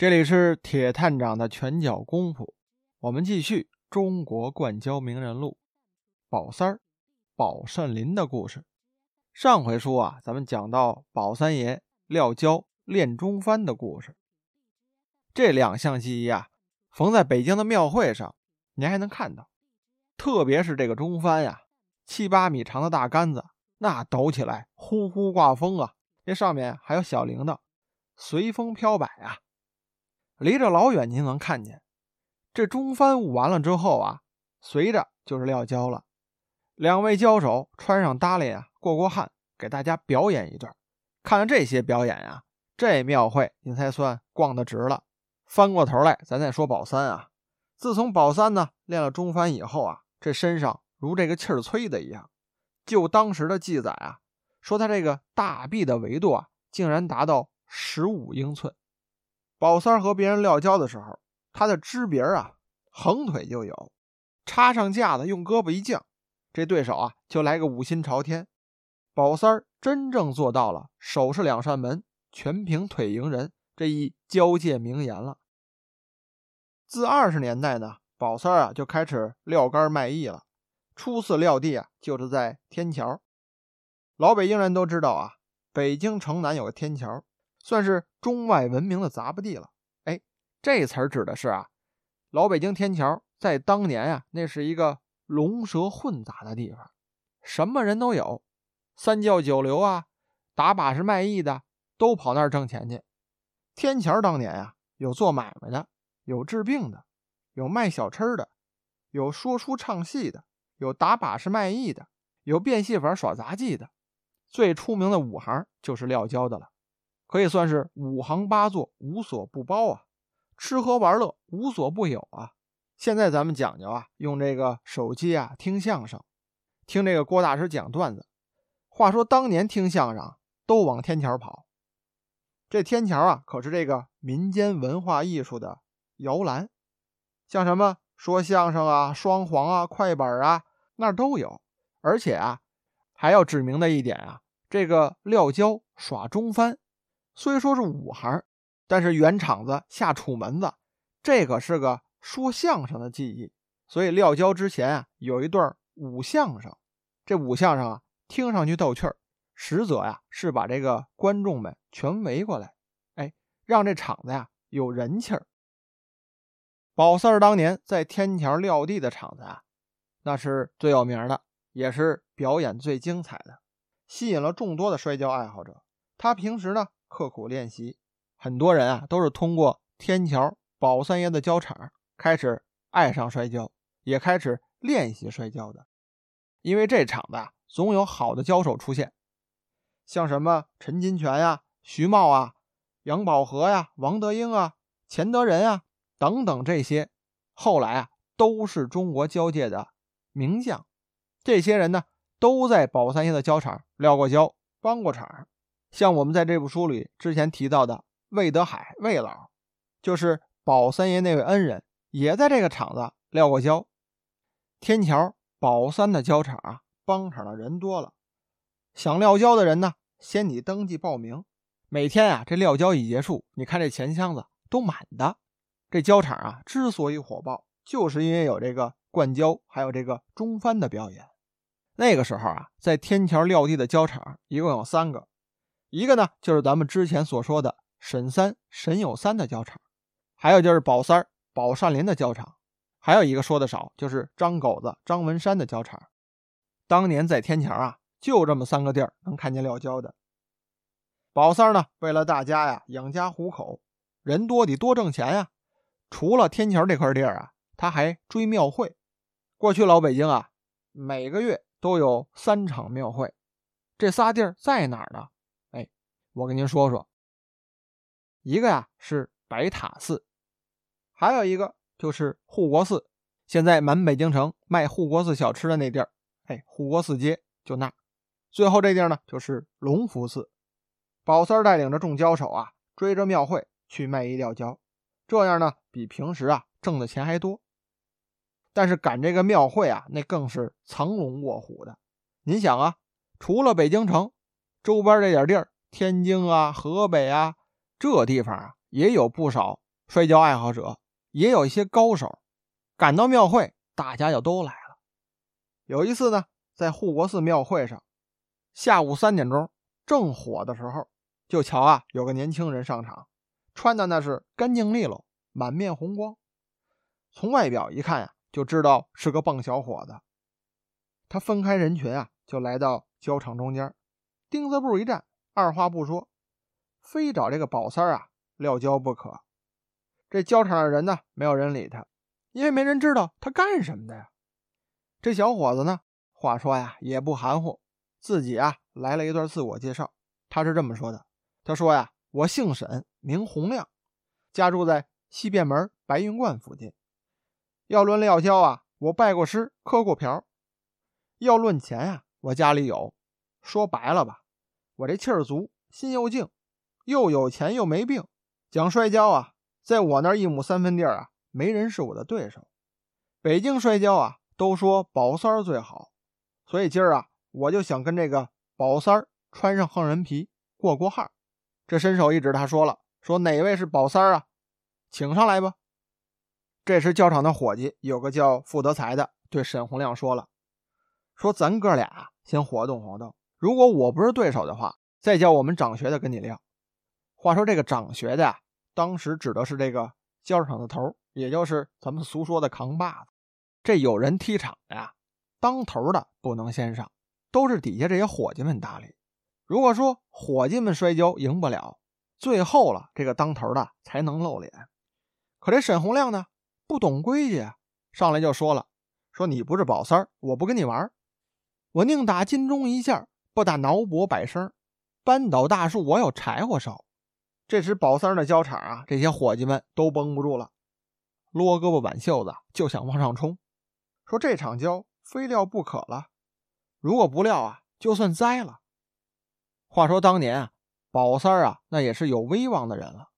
这里是铁探长的拳脚功夫，我们继续中国灌胶名人录，宝三儿、宝善林的故事。上回书啊，咱们讲到宝三爷撂胶练中翻的故事。这两项技艺啊，缝在北京的庙会上，您还能看到。特别是这个中翻呀，七八米长的大杆子，那抖起来呼呼挂风啊，这上面还有小铃铛，随风飘摆啊。离着老远，您能看见这中翻舞完了之后啊，随着就是撂跤了。两位交手穿上搭裢啊，过过汗，给大家表演一段。看了这些表演啊，这庙会您才算逛得值了。翻过头来，咱再说宝三啊。自从宝三呢练了中翻以后啊，这身上如这个气儿催的一样。就当时的记载啊，说他这个大臂的维度啊，竟然达到十五英寸。宝三和别人撂跤的时候，他的支别啊，横腿就有，插上架子，用胳膊一降，这对手啊就来个五心朝天。宝三真正做到了手是两扇门，全凭腿迎人这一交界名言了。自二十年代呢，宝三啊就开始撂杆卖艺了。初次撂地啊，就是在天桥。老北京人都知道啊，北京城南有个天桥。算是中外闻名的杂不地了。哎，这词儿指的是啊，老北京天桥在当年啊，那是一个龙蛇混杂的地方，什么人都有，三教九流啊，打把式卖艺的都跑那儿挣钱去。天桥当年啊，有做买卖的，有治病的，有卖小吃的，有说书唱戏的，有打把式卖艺的，有变戏法耍杂技的，最出名的五行就是撂跤的了。可以算是五行八作无所不包啊，吃喝玩乐无所不有啊。现在咱们讲究啊，用这个手机啊听相声，听这个郭大师讲段子。话说当年听相声都往天桥跑，这天桥啊可是这个民间文化艺术的摇篮，像什么说相声啊、双簧啊、快板啊，那儿都有。而且啊，还要指明的一点啊，这个撂跤耍中翻。虽说是武行，但是圆场子下楚门子，这可是个说相声的技艺。所以撂跤之前啊，有一段武相声。这武相声啊，听上去逗趣儿，实则呀是把这个观众们全围过来，哎，让这场子呀有人气儿。宝四儿当年在天桥撂地的场子啊，那是最有名的，也是表演最精彩的，吸引了众多的摔跤爱好者。他平时呢。刻苦练习，很多人啊都是通过天桥宝三爷的教场开始爱上摔跤，也开始练习摔跤的。因为这场子啊，总有好的交手出现，像什么陈金泉呀、徐茂啊、杨宝和呀、王德英啊、钱德仁啊等等这些，后来啊都是中国交界的名将。这些人呢，都在宝三爷的交场撂过跤，帮过场。像我们在这部书里之前提到的魏德海魏老，就是宝三爷那位恩人，也在这个场子撂过跤。天桥宝三的胶场啊，帮场的人多了，想撂跤的人呢，先你登记报名。每天啊，这撂跤一结束，你看这钱箱子都满的。这胶场啊，之所以火爆，就是因为有这个灌胶，还有这个中翻的表演。那个时候啊，在天桥撂地的胶场一共有三个。一个呢，就是咱们之前所说的沈三、沈有三的教场，还有就是宝三、宝善林的教场，还有一个说的少，就是张狗子、张文山的教场。当年在天桥啊，就这么三个地儿能看见撂跤的。宝三呢，为了大家呀养家糊口，人多得多挣钱呀。除了天桥这块地儿啊，他还追庙会。过去老北京啊，每个月都有三场庙会，这仨地儿在哪儿呢？我跟您说说，一个呀是白塔寺，还有一个就是护国寺。现在满北京城卖护国寺小吃的那地儿，哎，护国寺街就那。最后这地儿呢，就是隆福寺。宝三带领着众交手啊，追着庙会去卖一料胶，这样呢，比平时啊挣的钱还多。但是赶这个庙会啊，那更是藏龙卧虎的。您想啊，除了北京城周边这点地儿。天津啊，河北啊，这地方啊，也有不少摔跤爱好者，也有一些高手，赶到庙会，大家就都来了。有一次呢，在护国寺庙会上，下午三点钟正火的时候，就瞧啊，有个年轻人上场，穿的那是干净利落，满面红光，从外表一看呀，就知道是个棒小伙子。他分开人群啊，就来到交场中间，钉子步一站，二话不说，非找这个宝三儿啊撂跤不可。这交场的人呢，没有人理他，因为没人知道他干什么的呀。这小伙子呢，话说呀也不含糊，自己啊来了一段自我介绍。他是这么说的：“他说呀，我姓沈，名洪亮，家住在西便门白云观附近。要论撂跤啊，我拜过师，磕过瓢。”要论钱呀，我家里有。说白了吧，我这气儿足，心又静，又有钱又没病。讲摔跤啊，在我那一亩三分地儿啊，没人是我的对手。北京摔跤啊，都说宝三儿最好，所以今儿啊，我就想跟这个宝三儿穿上横人皮过过号。这伸手一指，他说了：“说哪位是宝三儿啊？请上来吧。”这时教场的伙计有个叫傅德才的，对沈洪亮说了。说咱哥俩先活动活动，如果我不是对手的话，再叫我们掌学的跟你撂。话说这个掌学的呀，当时指的是这个教场的头，也就是咱们俗说的扛把子。这有人踢场的呀，当头的不能先上，都是底下这些伙计们搭理。如果说伙计们摔跤赢不了，最后了这个当头的才能露脸。可这沈洪亮呢，不懂规矩，上来就说了：“说你不是宝三儿，我不跟你玩。”我宁打金钟一下，不打挠脖摆声。扳倒大树，我有柴火烧。这时宝三的交场啊，这些伙计们都绷不住了，撸胳膊挽袖子就想往上冲，说这场交非撂不可了。如果不料啊，就算栽了。话说当年啊，宝三啊，那也是有威望的人了。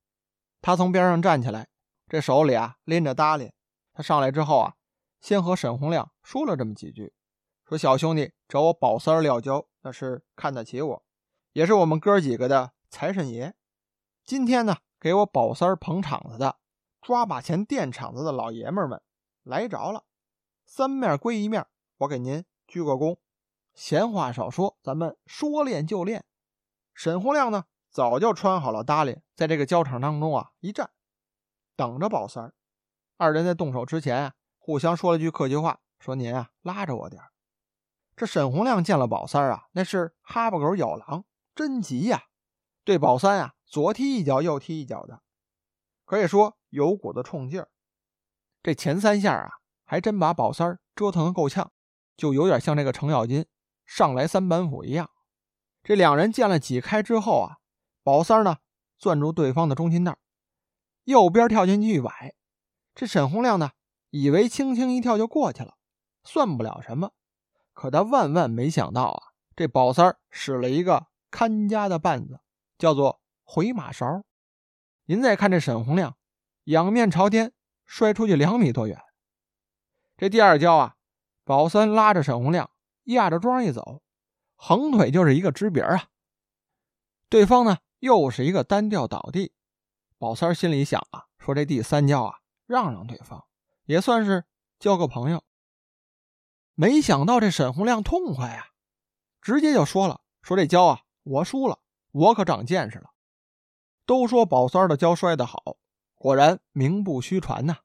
他从边上站起来，这手里啊拎着搭裢。他上来之后啊，先和沈洪亮说了这么几句。说小兄弟找我宝三儿撂跤，那是看得起我，也是我们哥几个的财神爷。今天呢，给我宝三儿捧场子的，抓把钱垫场子的老爷们们来着了，三面归一面，我给您鞠个躬。闲话少说，咱们说练就练。沈洪亮呢，早就穿好了搭裢，在这个交场当中啊一站，等着宝三儿。二人在动手之前啊，互相说了句客气话，说您啊拉着我点儿这沈洪亮见了宝三啊，那是哈巴狗咬狼，真急呀！对宝三啊，左踢一脚，右踢一脚的，可以说有股子冲劲儿。这前三下啊，还真把宝三折腾得够呛，就有点像这个程咬金上来三板斧一样。这两人见了几开之后啊，宝三呢攥住对方的中心带，右边跳进去一崴。这沈洪亮呢，以为轻轻一跳就过去了，算不了什么。可他万万没想到啊，这宝三使了一个看家的绊子，叫做回马勺。您再看这沈洪亮，仰面朝天摔出去两米多远。这第二跤啊，宝三拉着沈洪亮压着桩一走，横腿就是一个支别啊。对方呢又是一个单吊倒地。宝三心里想啊，说这第三跤啊，让让对方，也算是交个朋友。没想到这沈洪亮痛快呀，直接就说了：“说这跤啊，我输了，我可长见识了。都说宝三儿的跤摔得好，果然名不虚传呐。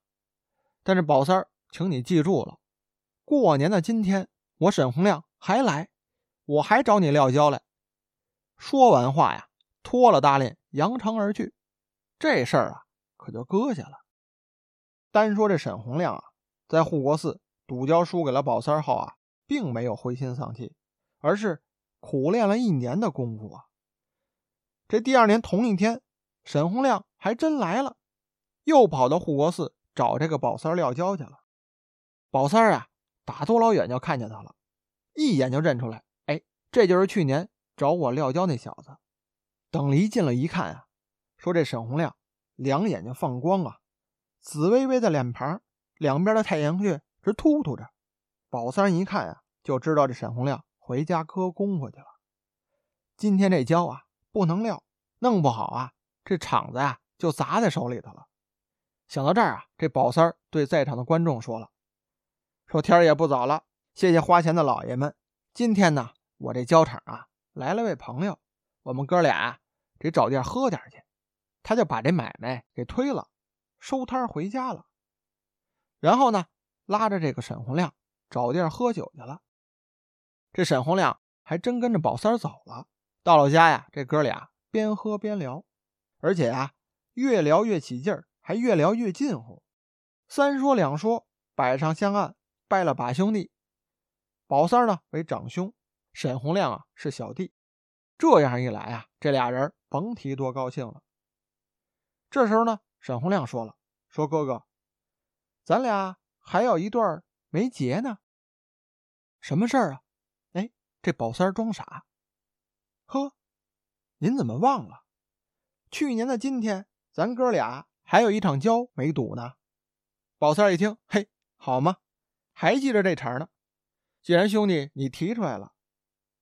但是宝三儿，请你记住了，过年的今天我沈洪亮还来，我还找你撂跤来。”说完话呀，脱了大链，扬长而去。这事儿啊，可就搁下了。单说这沈洪亮啊，在护国寺。赌跤输给了宝三后啊，并没有灰心丧气，而是苦练了一年的功夫啊。这第二年同一天，沈洪亮还真来了，又跑到护国寺找这个宝三撂跤去了。宝三啊，打多老远就看见他了，一眼就认出来，哎，这就是去年找我撂跤那小子。等离近了一看啊，说这沈洪亮两眼睛放光啊，紫微微的脸庞，两边的太阳穴。直突突着，宝三一看呀，就知道这沈洪亮回家磕功夫去了。今天这跤啊，不能撂，弄不好啊，这场子呀就砸在手里头了。想到这儿啊，这宝三对在场的观众说了：“说天也不早了，谢谢花钱的老爷们。今天呢，我这焦场啊来了位朋友，我们哥俩得找地儿喝点去。他就把这买卖给推了，收摊回家了。然后呢，拉着这个沈洪亮找地儿喝酒去了。这沈洪亮还真跟着宝三儿走了。到了家呀，这哥俩边喝边聊，而且啊，越聊越起劲儿。”还越聊越近乎，三说两说，摆上香案，拜了把兄弟。宝三呢为长兄，沈洪亮啊是小弟。这样一来啊，这俩人甭提多高兴了。这时候呢，沈洪亮说了：“说哥哥，咱俩还有一段没结呢。什么事儿啊？哎，这宝三装傻。呵，您怎么忘了？去年的今天，咱哥俩。”还有一场交没赌呢，宝三一听，嘿，好吗？还记着这茬呢。既然兄弟你提出来了，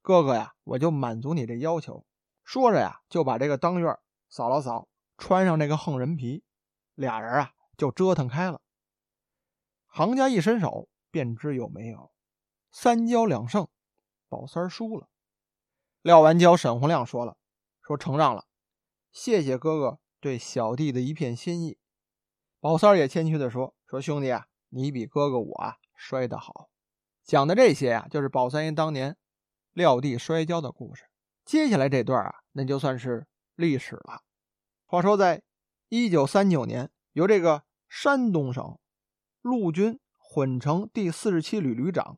哥哥呀，我就满足你这要求。说着呀，就把这个当院扫了扫，穿上这个横人皮，俩人啊就折腾开了。行家一伸手，便知有没有。三交两胜，宝三输了。撂完跤，沈洪亮说了，说承让了，谢谢哥哥。对小弟的一片心意，宝三也谦虚地说：“说兄弟啊，你比哥哥我啊摔得好。”讲的这些啊，就是宝三爷当年撂地摔跤的故事。接下来这段啊，那就算是历史了。话说，在一九三九年，由这个山东省陆军混成第四十七旅旅长、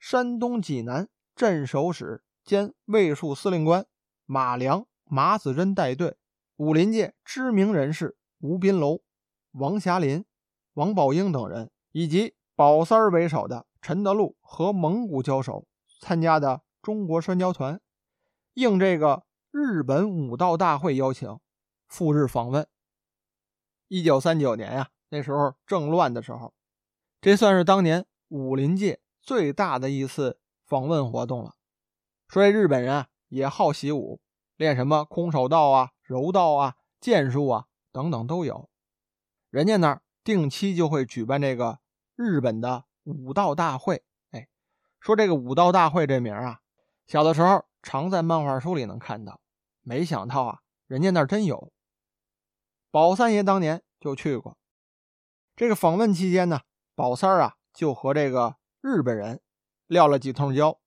山东济南镇守使兼卫戍司令官马良、马子珍带队。武林界知名人士吴斌楼、王霞林、王宝英等人，以及宝三儿为首的陈德禄和蒙古交手参加的中国摔跤团，应这个日本武道大会邀请，赴日访问。一九三九年呀，那时候正乱的时候，这算是当年武林界最大的一次访问活动了。说这日本人啊，也好习武，练什么空手道啊。柔道啊、剑术啊等等都有，人家那儿定期就会举办这个日本的武道大会。哎，说这个武道大会这名啊，小的时候常在漫画书里能看到，没想到啊，人家那儿真有。宝三爷当年就去过。这个访问期间呢，宝三儿啊就和这个日本人撂了几通跤，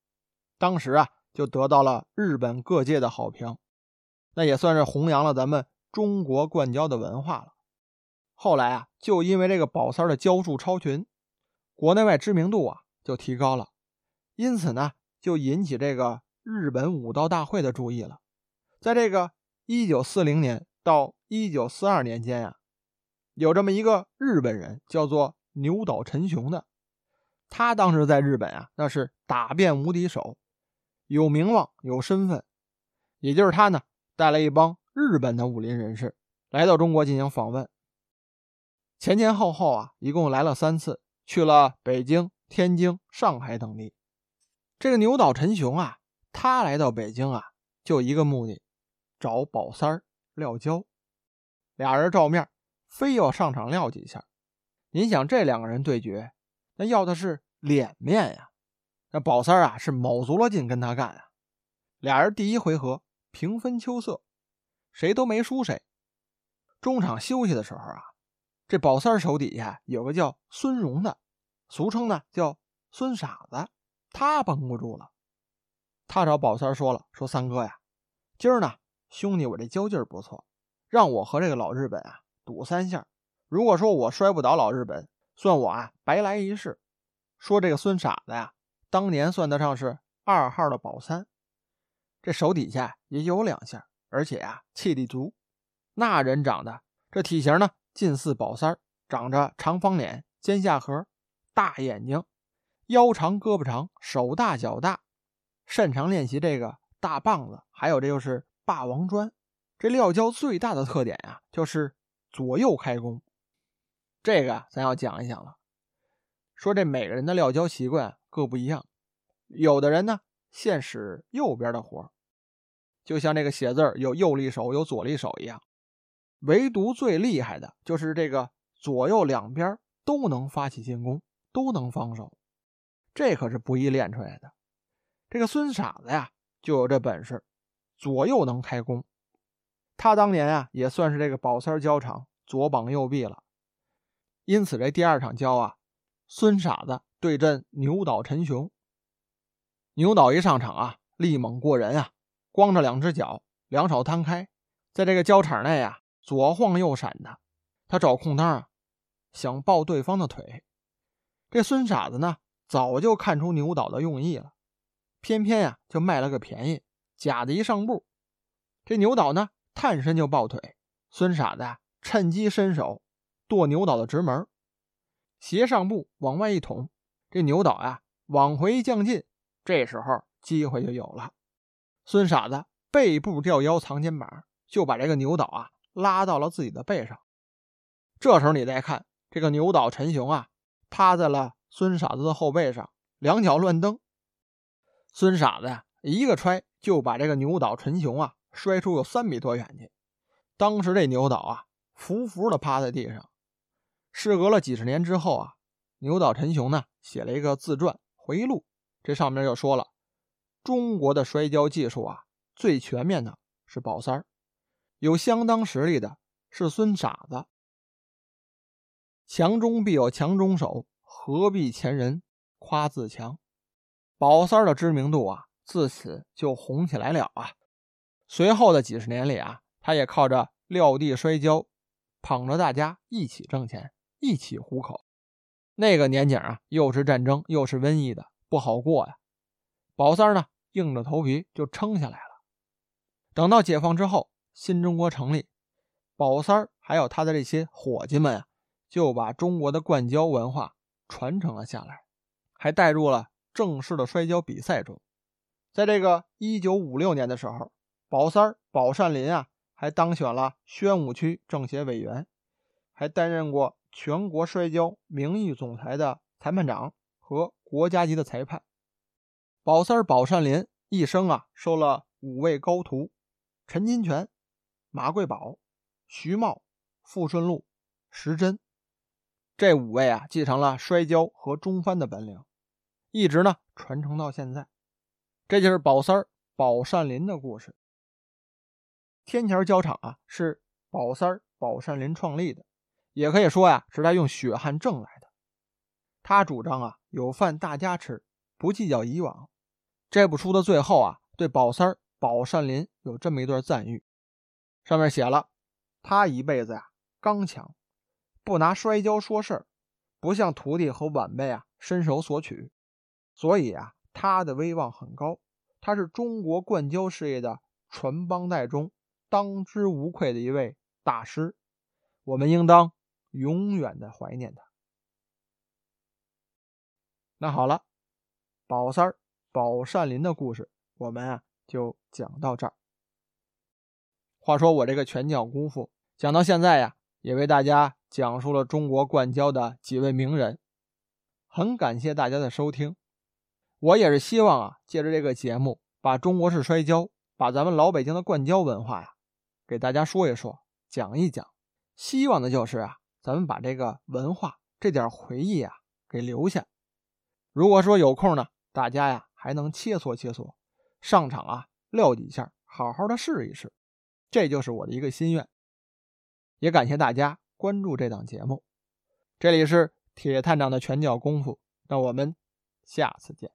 当时啊就得到了日本各界的好评。那也算是弘扬了咱们中国灌胶的文化了。后来啊，就因为这个宝三儿的胶术超群，国内外知名度啊就提高了，因此呢，就引起这个日本武道大会的注意了。在这个一九四零年到一九四二年间呀，有这么一个日本人叫做牛岛陈雄的，他当时在日本啊，那是打遍无敌手，有名望有身份，也就是他呢。带了一帮日本的武林人士来到中国进行访问，前前后后啊，一共来了三次，去了北京、天津、上海等地。这个牛岛陈雄啊，他来到北京啊，就一个目的，找宝三儿撂跤。俩人照面，非要上场撂几下。您想，这两个人对决，那要的是脸面呀。那宝三啊，是卯足了劲跟他干啊。俩人第一回合。平分秋色，谁都没输谁。中场休息的时候啊，这宝三手底下有个叫孙荣的，俗称呢叫孙傻子，他绷不住了，他找宝三说了：“说三哥呀，今儿呢兄弟我这交劲儿不错，让我和这个老日本啊赌三下。如果说我摔不倒老日本，算我啊白来一试。”说这个孙傻子呀，当年算得上是二号的宝三。这手底下也有两下，而且啊，气力足。那人长得这体型呢，近似宝三，长着长方脸、尖下颌、大眼睛，腰长胳膊长，手大脚大，擅长练习这个大棒子，还有这就是霸王砖。这撂跤最大的特点呀，就是左右开弓。这个咱要讲一讲了。说这每个人的撂跤习惯各不一样，有的人呢，现使右边的活就像这个写字有右利手有左利手一样，唯独最厉害的就是这个左右两边都能发起进攻，都能防守，这可是不易练出来的。这个孙傻子呀，就有这本事，左右能开弓。他当年啊，也算是这个宝三交场左膀右臂了。因此，这第二场交啊，孙傻子对阵牛岛陈雄。牛岛一上场啊，力猛过人啊，光着两只脚，两手摊开，在这个交场内啊，左晃右闪的。他找空当啊，想抱对方的腿。这孙傻子呢，早就看出牛岛的用意了，偏偏呀，就卖了个便宜，假的一上步。这牛岛呢，探身就抱腿，孙傻子趁机伸手剁牛岛的直门，斜上步往外一捅，这牛岛呀，往回将近。这时候机会就有了，孙傻子背部吊腰藏肩膀，就把这个牛岛啊拉到了自己的背上。这时候你再看这个牛岛陈雄啊，趴在了孙傻子的后背上，两脚乱蹬。孙傻子呀，一个踹就把这个牛岛陈雄啊摔出有三米多远去。当时这牛岛啊，服服的趴在地上。事隔了几十年之后啊，牛岛陈雄呢写了一个自传回忆录。这上面就说了，中国的摔跤技术啊，最全面的是宝三儿，有相当实力的是孙傻子。强中必有强中手，何必前人夸自强？宝三儿的知名度啊，自此就红起来了啊。随后的几十年里啊，他也靠着撂地摔跤，捧着大家一起挣钱，一起糊口。那个年景啊，又是战争，又是瘟疫的。不好过呀，宝三呢硬着头皮就撑下来了。等到解放之后，新中国成立，宝三还有他的这些伙计们啊，就把中国的灌胶文化传承了下来，还带入了正式的摔跤比赛中。在这个一九五六年的时候，宝三宝善林啊还当选了宣武区政协委员，还担任过全国摔跤名誉总裁的裁判长和。国家级的裁判，宝三儿宝善林一生啊收了五位高徒：陈金泉、马贵宝、徐茂、傅顺禄、石真。这五位啊继承了摔跤和中翻的本领，一直呢传承到现在。这就是宝三儿宝善林的故事。天桥胶厂啊是宝三儿宝善林创立的，也可以说呀是他用血汗挣来的。他主张啊，有饭大家吃，不计较以往。这部书的最后啊，对宝三儿宝善林有这么一段赞誉，上面写了：他一辈子呀刚强，不拿摔跤说事儿，不向徒弟和晚辈啊伸手索取，所以啊，他的威望很高。他是中国灌胶事业的传帮带中当之无愧的一位大师，我们应当永远的怀念他。那好了，宝三儿宝善林的故事，我们啊就讲到这儿。话说我这个拳脚功夫讲到现在呀，也为大家讲述了中国灌胶的几位名人，很感谢大家的收听。我也是希望啊，借着这个节目，把中国式摔跤，把咱们老北京的灌胶文化呀，给大家说一说，讲一讲。希望的就是啊，咱们把这个文化这点回忆啊给留下。如果说有空呢，大家呀还能切磋切磋，上场啊撂几下，好好的试一试，这就是我的一个心愿。也感谢大家关注这档节目，这里是铁探长的拳脚功夫，那我们下次见。